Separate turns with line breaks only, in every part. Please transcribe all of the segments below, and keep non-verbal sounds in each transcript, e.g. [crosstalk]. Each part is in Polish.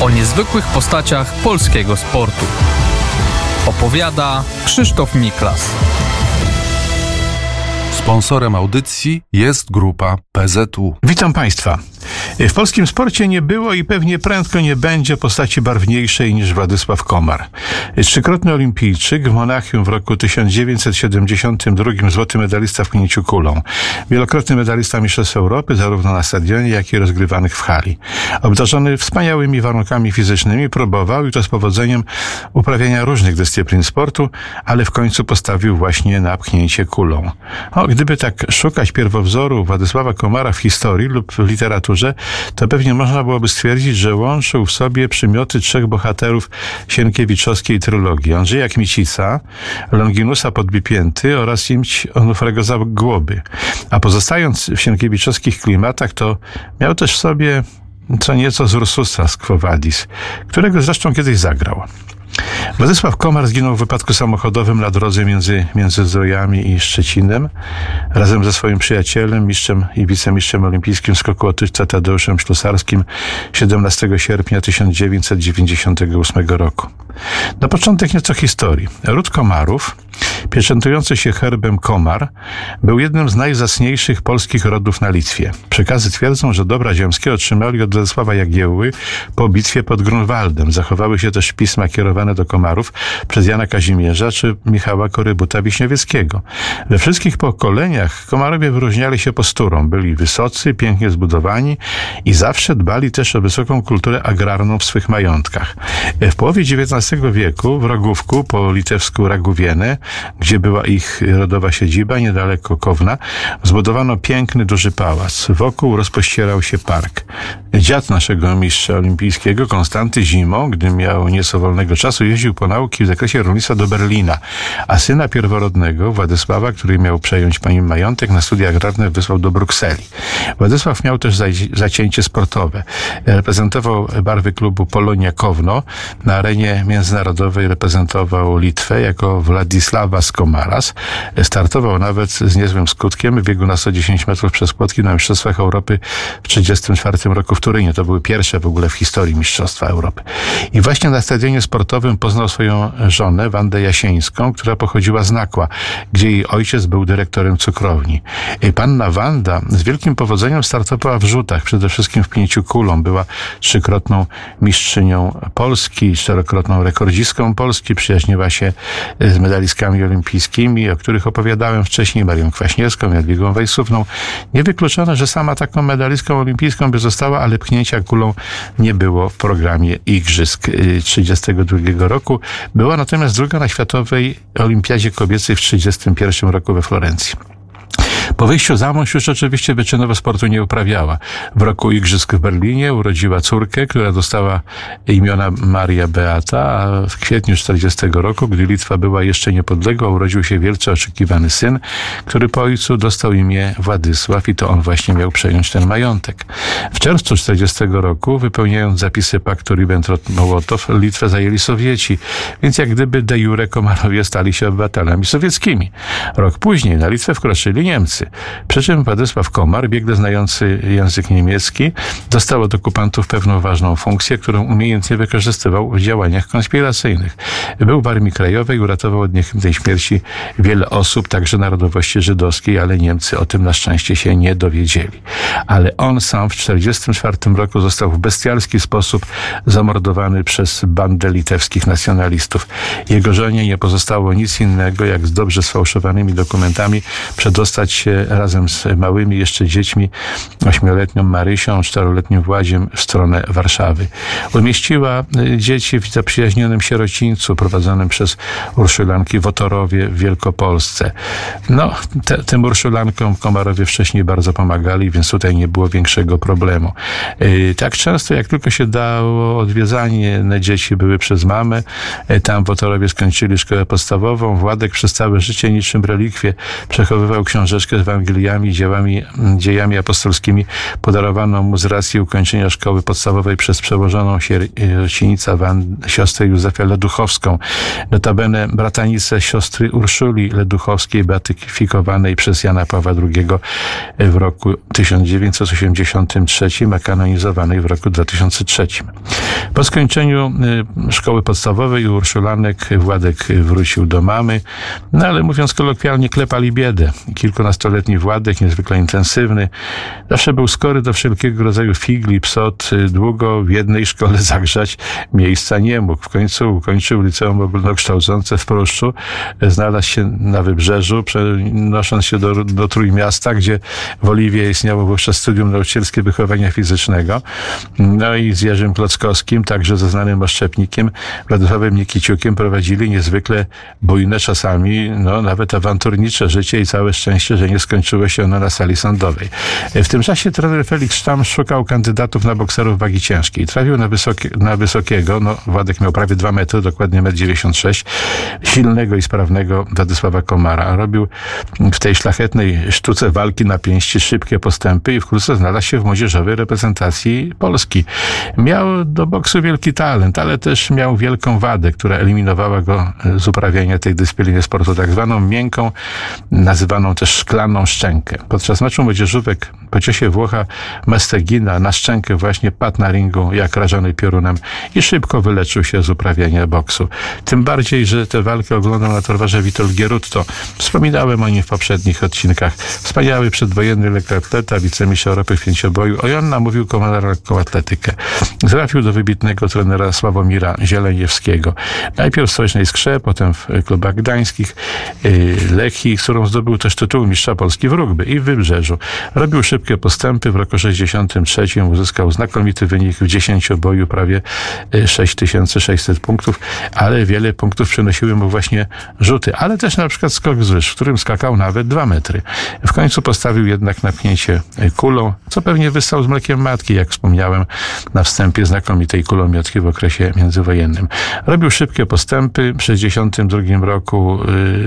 o niezwykłych postaciach polskiego sportu. Opowiada Krzysztof Miklas.
Sponsorem audycji jest grupa PZU.
Witam Państwa. W polskim sporcie nie było i pewnie prędko nie będzie postaci barwniejszej niż Władysław Komar. Trzykrotny olimpijczyk w Monachium w roku 1972 złoty medalista w pchnięciu kulą. Wielokrotny medalista Mistrzostw Europy zarówno na stadionie, jak i rozgrywanych w hali. Obdarzony wspaniałymi warunkami fizycznymi próbował i to z powodzeniem uprawiania różnych dyscyplin sportu, ale w końcu postawił właśnie na pchnięcie kulą. O, gdyby tak szukać pierwowzoru Władysława Komara w historii lub w literaturze, to pewnie można byłoby stwierdzić, że łączył w sobie przymioty trzech bohaterów sienkiewiczowskiej trylogii. Andrzeja Kmicica, Longinusa Podbipięty oraz Imć Onufrego Zagłoby. A pozostając w sienkiewiczowskich klimatach, to miał też w sobie co nieco z Ursusa z Quo którego zresztą kiedyś zagrał. Władysław Komar zginął w wypadku samochodowym na drodze między, między Zdrojami i Szczecinem razem ze swoim przyjacielem, mistrzem i wicemistrzem olimpijskim skoku otyżca Tadeuszem Ślusarskim 17 sierpnia 1998 roku. Na początek nieco historii. Ród Komarów, pieczętujący się herbem Komar, był jednym z najzacniejszych polskich rodów na Litwie. Przekazy twierdzą, że dobra ziemskie otrzymali od Władysława Jagiełły po bitwie pod Grunwaldem. Zachowały się też pisma kierowane do Komarów przez Jana Kazimierza czy Michała Korybuta Wiśniowieckiego. We wszystkich pokoleniach Komarowie wyróżniali się posturą. Byli wysocy, pięknie zbudowani i zawsze dbali też o wysoką kulturę agrarną w swych majątkach. W połowie XIX wieku w Rogówku po litewsku Ragówienę, gdzie była ich rodowa siedziba, niedaleko Kowna, zbudowano piękny, duży pałac. Wokół rozpościerał się park. Dziad naszego mistrza olimpijskiego, Konstanty zimą, gdy miał nieco wolnego czasu, jeździł po nauki w zakresie rolnictwa do Berlina, a syna pierworodnego, Władysława, który miał przejąć pani majątek, na studia agrarne wysłał do Brukseli. Władysław miał też zacięcie sportowe. Reprezentował barwy klubu Polonia Kowno. Na arenie międzynarodowej reprezentował Litwę jako Władysława Skomaras. Startował nawet z niezłym skutkiem w biegu na 110 metrów przez płotki na Mistrzostwach Europy w 1934 roku w Turynie. To były pierwsze w ogóle w historii Mistrzostwa Europy. I właśnie na stadionie sportowym poznał swoją żonę, Wandę Jasieńską, która pochodziła z Nakła, gdzie jej ojciec był dyrektorem cukrowni. Panna Wanda z wielkim powodzeniem startowała w rzutach, przede wszystkim w pnięciu kulą. Była trzykrotną mistrzynią Polski, czterokrotną rekordzistką Polski. Przyjaźniła się z medalistkami olimpijskimi, o których opowiadałem wcześniej, Marią Kwaśniewską, Jadwigą Wejsówną. Niewykluczone, że sama taką medalistką olimpijską by została, ale pchnięcia kulą nie było w programie Igrzysk 32 roku. Była natomiast druga na Światowej Olimpiadzie Kobiecej w 1931 roku we Florencji. Po wyjściu za mąż już oczywiście wyczynowo sportu nie uprawiała. W roku Igrzysk w Berlinie urodziła córkę, która dostała imiona Maria Beata, a w kwietniu 40 roku, gdy Litwa była jeszcze niepodległa, urodził się wielce oczekiwany syn, który po ojcu dostał imię Władysław i to on właśnie miał przejąć ten majątek. W czerwcu 40 roku, wypełniając zapisy paktu Ribbentrop-Mołotow, Litwę zajęli Sowieci, więc jak gdyby de jure Komarowie stali się obywatelami sowieckimi. Rok później na Litwę wkroczyli Niemcy. Przy czym Władysław Komar, biegle znający język niemiecki, dostał od okupantów pewną ważną funkcję, którą umiejętnie wykorzystywał w działaniach konspiracyjnych. Był w Armii Krajowej, uratował od niechybnej śmierci wiele osób, także narodowości żydowskiej, ale Niemcy o tym na szczęście się nie dowiedzieli. Ale on sam w 1944 roku został w bestialski sposób zamordowany przez bandę litewskich nacjonalistów. Jego żonie nie pozostało nic innego, jak z dobrze sfałszowanymi dokumentami przedostać się razem z małymi jeszcze dziećmi, ośmioletnią Marysią, czteroletnim Władziem w stronę Warszawy. Umieściła y, dzieci w zaprzyjaźnionym sierocińcu prowadzonym przez Urszulanki w Otorowie w Wielkopolsce. No, te, tym Urszulankom Komarowie wcześniej bardzo pomagali, więc tutaj nie było większego problemu. Y, tak często, jak tylko się dało, odwiedzanie dzieci były przez mamę. Y, tam w Otorowie skończyli szkołę podstawową. Władek przez całe życie niczym relikwie przechowywał książeczkę z Ewangeliami, dziełami, dziejami apostolskimi podarowano mu z racji ukończenia szkoły podstawowej przez przełożoną sierocinica Van, siostrę Józefę Leduchowską. Notabene bratanicę siostry Urszuli Leduchowskiej, beatyfikowanej przez Jana Pawła II w roku 1983, a kanonizowanej w roku 2003. Po skończeniu y, szkoły podstawowej Urszulanek Władek wrócił do mamy, no ale mówiąc kolokwialnie, klepali biedę. Kilkunastoletni Władek, niezwykle intensywny, zawsze był skory do wszelkiego rodzaju figli, psot, y, długo w jednej szkole [laughs] zagrzać miejsca nie mógł. W końcu ukończył liceum ogólnokształcące w Pruszczu, znalazł się na wybrzeżu, przenosząc się do, do Trójmiasta, gdzie w Oliwie istniało wówczas studium nauczycielskie wychowania fizycznego. No i z Jerzym Klockowskim, także ze znanym oszczepnikiem, Władysławem Nikiciukiem prowadzili niezwykle bujne czasami, no nawet awanturnicze życie i całe szczęście, że nie skończyło się ono na sali sądowej. W tym czasie trener Felix Sztam szukał kandydatów na bokserów wagi ciężkiej. Trafił na, wysokie, na wysokiego, no Władek miał prawie dwa metry, dokładnie 1,96 m, silnego i sprawnego Władysława Komara. Robił w tej szlachetnej sztuce walki na pięści szybkie postępy i wkrótce znalazł się w młodzieżowej reprezentacji Polski. Miał do boksu wielki talent, ale też miał wielką wadę, która eliminowała go z uprawiania tej dyscypliny sportu, tak zwaną miękką, nazywaną też szklaną szczękę. Podczas meczu młodzieżówek po ciosie Włocha Mestegina na szczękę właśnie padł na ringu jak rażony piorunem i szybko wyleczył się z uprawiania boksu. Tym bardziej, że tę walkę oglądał na torwarze Witold Gierutto. Wspominałem o nim w poprzednich odcinkach. Wspaniały przedwojenny lekkoatleta, wicemistrz Europy w pięcioboju. O on namówił komandar lekkoatletykę. Trafił do wybitnego trenera Sławomira Zieleniewskiego. Najpierw w Stołecznej Skrze, potem w klubach gdańskich, Lechii, z którą zdobył też tytuł mistrza Polski w rugby i w Wybrzeżu. Robił szybkie postępy. W roku 63 uzyskał znakomity wynik w dziesięcioboju, prawie 6600 punktów, ale wiele punktów przynosiły mu właśnie rzuty, ale też na przykład skok z wyż, w którym skakał nawet dwa metry. W końcu postawił jednak napnięcie kulą, co pewnie wystał z mlekiem matki, jak wspomniałem na wstępie znakomitej kulomiotki w okresie międzywojennym. Robił szybkie postępy. W 62 roku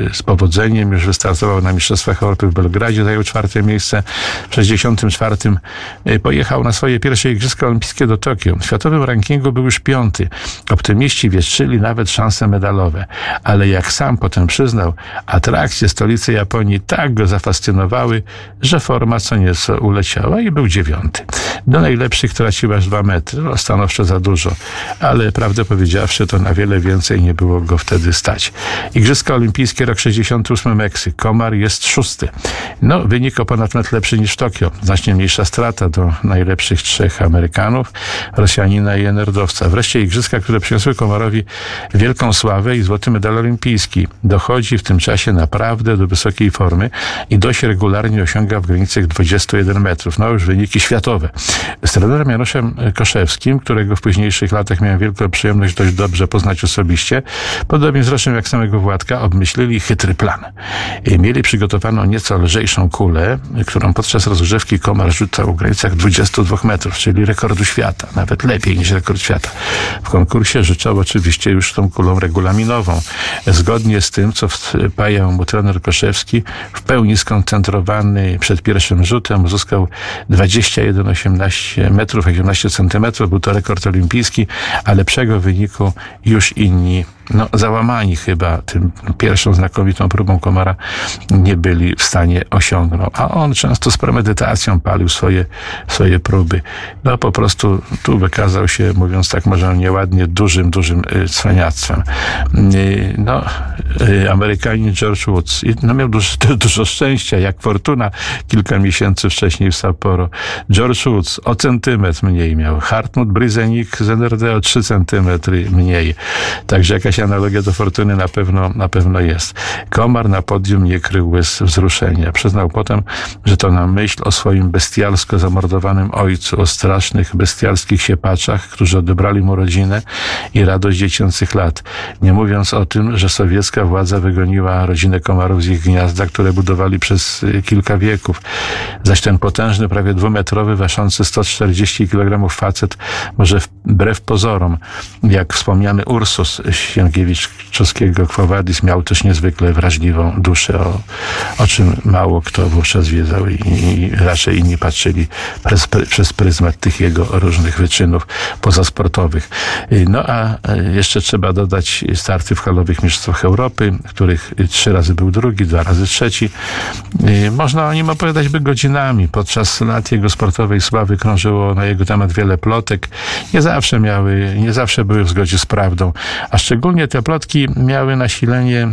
yy, z powodzeniem już wystartował na Mistrzostwach Europy w Belgradzie, zajął czwarte miejsce. W 64 yy, pojechał na swoje pierwsze Igrzyska Olimpijskie do Tokio. W światowym rankingu był już piąty. Optymiści wieszczyli nawet szanse medalowe. Ale jak sam potem przyznał, atrakcje stolicy Japonii tak go zafascynowały, że forma co nieco uleciała i był dziewiąty. Do najlepszych tracił aż dwa metry. No, stanowczo za dużo. Ale prawdę powiedziawszy, to na wiele więcej nie było go wtedy stać. Igrzyska Olimpijskie rok 68 Meksyk. Komar jest szósty. No, wynik o ponad metr lepszy niż Tokio. Znacznie mniejsza strata do najlepszych trzech Amerykanów, Rosjanina i nerdowca. Wreszcie igrzyska, które przyniosły Komarowi wielką sławę i złoty medal olimpijski. Dochodzi w tym czasie naprawdę do wysokiej formy i dość regularnie osiąga w granicach 21 metrów. No już wyniki światowe. Z trenerem Januszem Koszewskim, którego w późniejszych latach miałem wielką przyjemność dość dobrze poznać osobiście, podobnie zresztą jak samego Władka, obmyślili chytry plan. Mieli przygotowaną nieco lżejszą kulę, którą podczas rozgrzewki Komar rzucał w granicach 22 metrów, czyli rekordu świata, nawet lepiej niż rekord świata. W konkursie życzał oczywiście już tą kulą regulaminową. Zgodnie z tym, co wpajał mu trener Koszewski, w pełni skoncentrowany przed pierwszym rzutem uzyskał 21,18 metrów, 18 centymetrów. Był to rekord olimpijski, a lepszego wyniku już inni no, załamani chyba tym pierwszą znakomitą próbą Komara nie byli w stanie osiągnąć. A on często z premedytacją palił swoje, swoje próby. No po prostu tu wykazał się, mówiąc tak może nieładnie, dużym, dużym cwaniactwem. No, Amerykanin George Woods no, miał dużo, [laughs] dużo szczęścia, jak fortuna kilka miesięcy wcześniej w Sapporo. George Woods o centymetr mniej miał. Hartmut Bryzenik z NRD o 3 centymetry mniej. Także jakaś analogia do fortuny na pewno, na pewno jest. Komar na podium nie krył łez wzruszenia. Przyznał potem, że to na myśl o swoim bestialsko zamordowanym ojcu, o strasznych, bestialskich siepaczach, którzy odebrali mu rodzinę i radość dziecięcych lat. Nie mówiąc o tym, że sowiecka władza wygoniła rodzinę komarów z ich gniazda, które budowali przez kilka wieków. Zaś ten potężny, prawie dwumetrowy, ważący 140 kg facet może wbrew pozorom, jak wspomniany Ursus się Stankiewicz Czoskiego Kwowadis miał też niezwykle wrażliwą duszę, o, o czym mało kto wówczas wiedział i, i raczej inni patrzyli przez, przez pryzmat tych jego różnych wyczynów pozasportowych. No a jeszcze trzeba dodać starty w halowych mistrzostwach Europy, których trzy razy był drugi, dwa razy trzeci. Można o nim opowiadać by godzinami. Podczas lat jego sportowej sławy krążyło na jego temat wiele plotek. Nie zawsze miały, nie zawsze były w zgodzie z prawdą, a szczególnie te plotki miały nasilenie,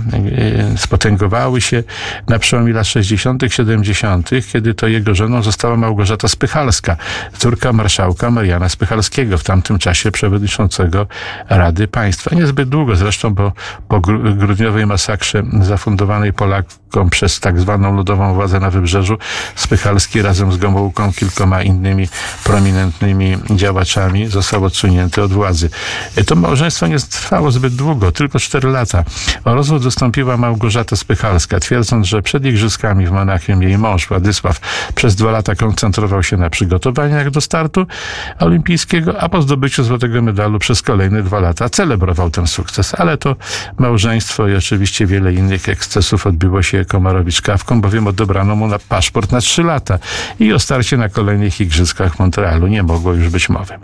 e, spotęgowały się na przełomie lat 60., 70., kiedy to jego żoną została Małgorzata Spychalska, córka marszałka Mariana Spychalskiego, w tamtym czasie przewodniczącego Rady Państwa. Niezbyt długo zresztą, bo po grudniowej masakrze zafundowanej Polakom przez tak zwaną ludową władzę na Wybrzeżu, Spychalski razem z Gomułką, kilkoma innymi prominentnymi działaczami został odsunięty od władzy. To małżeństwo nie trwało zbyt długo, tylko cztery lata. O rozwód wystąpiła Małgorzata Spychalska, twierdząc, że przed igrzyskami w Monachium jej mąż Władysław przez dwa lata koncentrował się na przygotowaniach do startu olimpijskiego, a po zdobyciu złotego medalu przez kolejne dwa lata celebrował ten sukces. Ale to małżeństwo i oczywiście wiele innych ekscesów odbiło się Komarowi czkawką, bowiem odebrano mu na paszport na trzy lata i o starcie na kolejnych igrzyskach w Montrealu nie mogło już być mowy.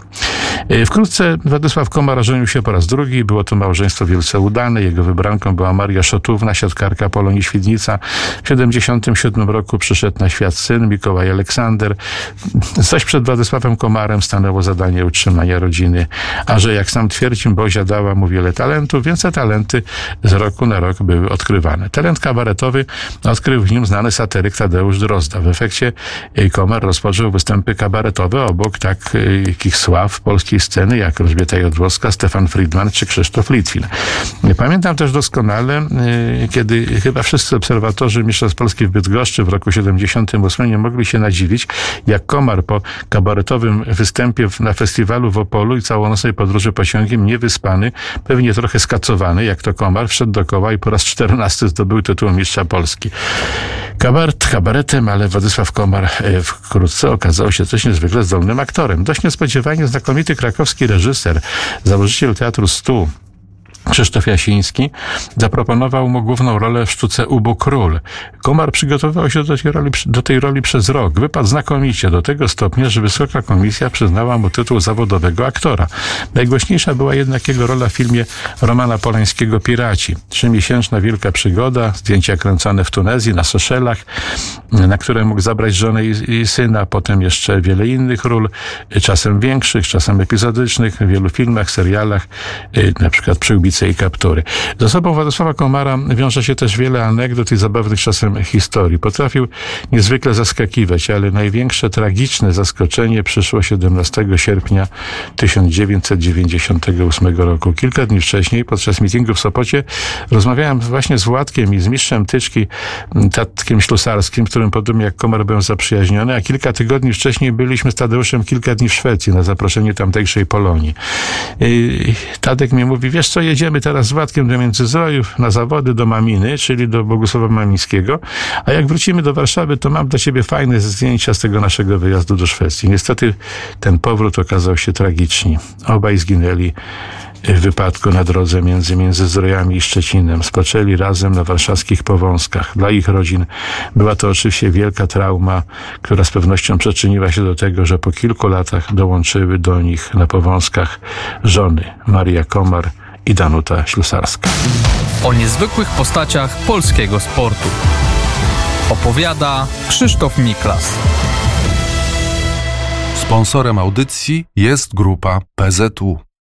E, wkrótce Władysław Komar żenił się po raz drugi. Było to małżeństwo wielce udane. Jego wybranką była Maria Szotówna, siatkarka Polonii Świdnica. W 1977 roku przyszedł na świat syn Mikołaj Aleksander. Zaś przed Władysławem Komarem stanęło zadanie utrzymania rodziny. A że jak sam twierdzi, Bozia dała mu wiele talentów, więc te talenty z roku na rok były odkrywane. Talent kabaretowy odkrył w nim znany satyryk Tadeusz Drozda. W efekcie Komar rozpoczął występy kabaretowe obok takich sław polskiej sceny jak Elżbieta Jodłowska, Stefan Friedman czy Krzysztof Litwin. Pamiętam też doskonale, y, kiedy chyba wszyscy obserwatorzy Mistrzostw Polski w Bydgoszczy w roku 78 nie mogli się nadziwić, jak Komar po kabaretowym występie na festiwalu w Opolu i całonocnej podróży pociągiem niewyspany, pewnie trochę skacowany, jak to Komar, wszedł do koła i po raz czternasty zdobył tytuł mistrza Polski. Kabaret kabaretem, ale Władysław Komar e, wkrótce okazał się coś niezwykle zdolnym aktorem. Dość niespodziewanie znakomity krakowski reżyser, założyciel Teatru Stu, Krzysztof Jasiński zaproponował mu główną rolę w sztuce Ubu Król. Komar przygotowywał się do tej, roli, do tej roli przez rok. Wypadł znakomicie do tego stopnia, że Wysoka Komisja przyznała mu tytuł zawodowego aktora. Najgłośniejsza była jednak jego rola w filmie Romana Polańskiego Piraci. Trzymiesięczna wielka przygoda, zdjęcia kręcone w Tunezji, na Seszelach, na które mógł zabrać żonę i, i syna, potem jeszcze wiele innych ról, czasem większych, czasem epizodycznych, w wielu filmach, serialach, y, na przykład Przyłbicy i kaptury. Z osobą Władysława Komara wiąże się też wiele anegdot i zabawnych czasem historii. Potrafił niezwykle zaskakiwać, ale największe tragiczne zaskoczenie przyszło 17 sierpnia 1998 roku. Kilka dni wcześniej, podczas mitingu w Sopocie, rozmawiałem właśnie z Władkiem i z mistrzem Tyczki, Tatkiem Ślusarskim, którym podobnie jak Komar byłem zaprzyjaźniony, a kilka tygodni wcześniej byliśmy z Tadeuszem kilka dni w Szwecji na zaproszenie tamtejszej Polonii. Tadek mi mówi, wiesz co, jedzie jedziemy teraz z Władkiem do Międzyzdrojów na zawody do Maminy, czyli do Bogusława Mamińskiego, a jak wrócimy do Warszawy, to mam dla ciebie fajne zdjęcia z tego naszego wyjazdu do Szwecji. Niestety ten powrót okazał się tragiczny. Obaj zginęli w wypadku na drodze między Międzyzdrojami i Szczecinem. Spoczęli razem na warszawskich Powązkach. Dla ich rodzin była to oczywiście wielka trauma, która z pewnością przyczyniła się do tego, że po kilku latach dołączyły do nich na Powązkach żony Maria Komar i Danuta Ślusarska.
O niezwykłych postaciach polskiego sportu. Opowiada Krzysztof Miklas.
Sponsorem audycji jest grupa PZU.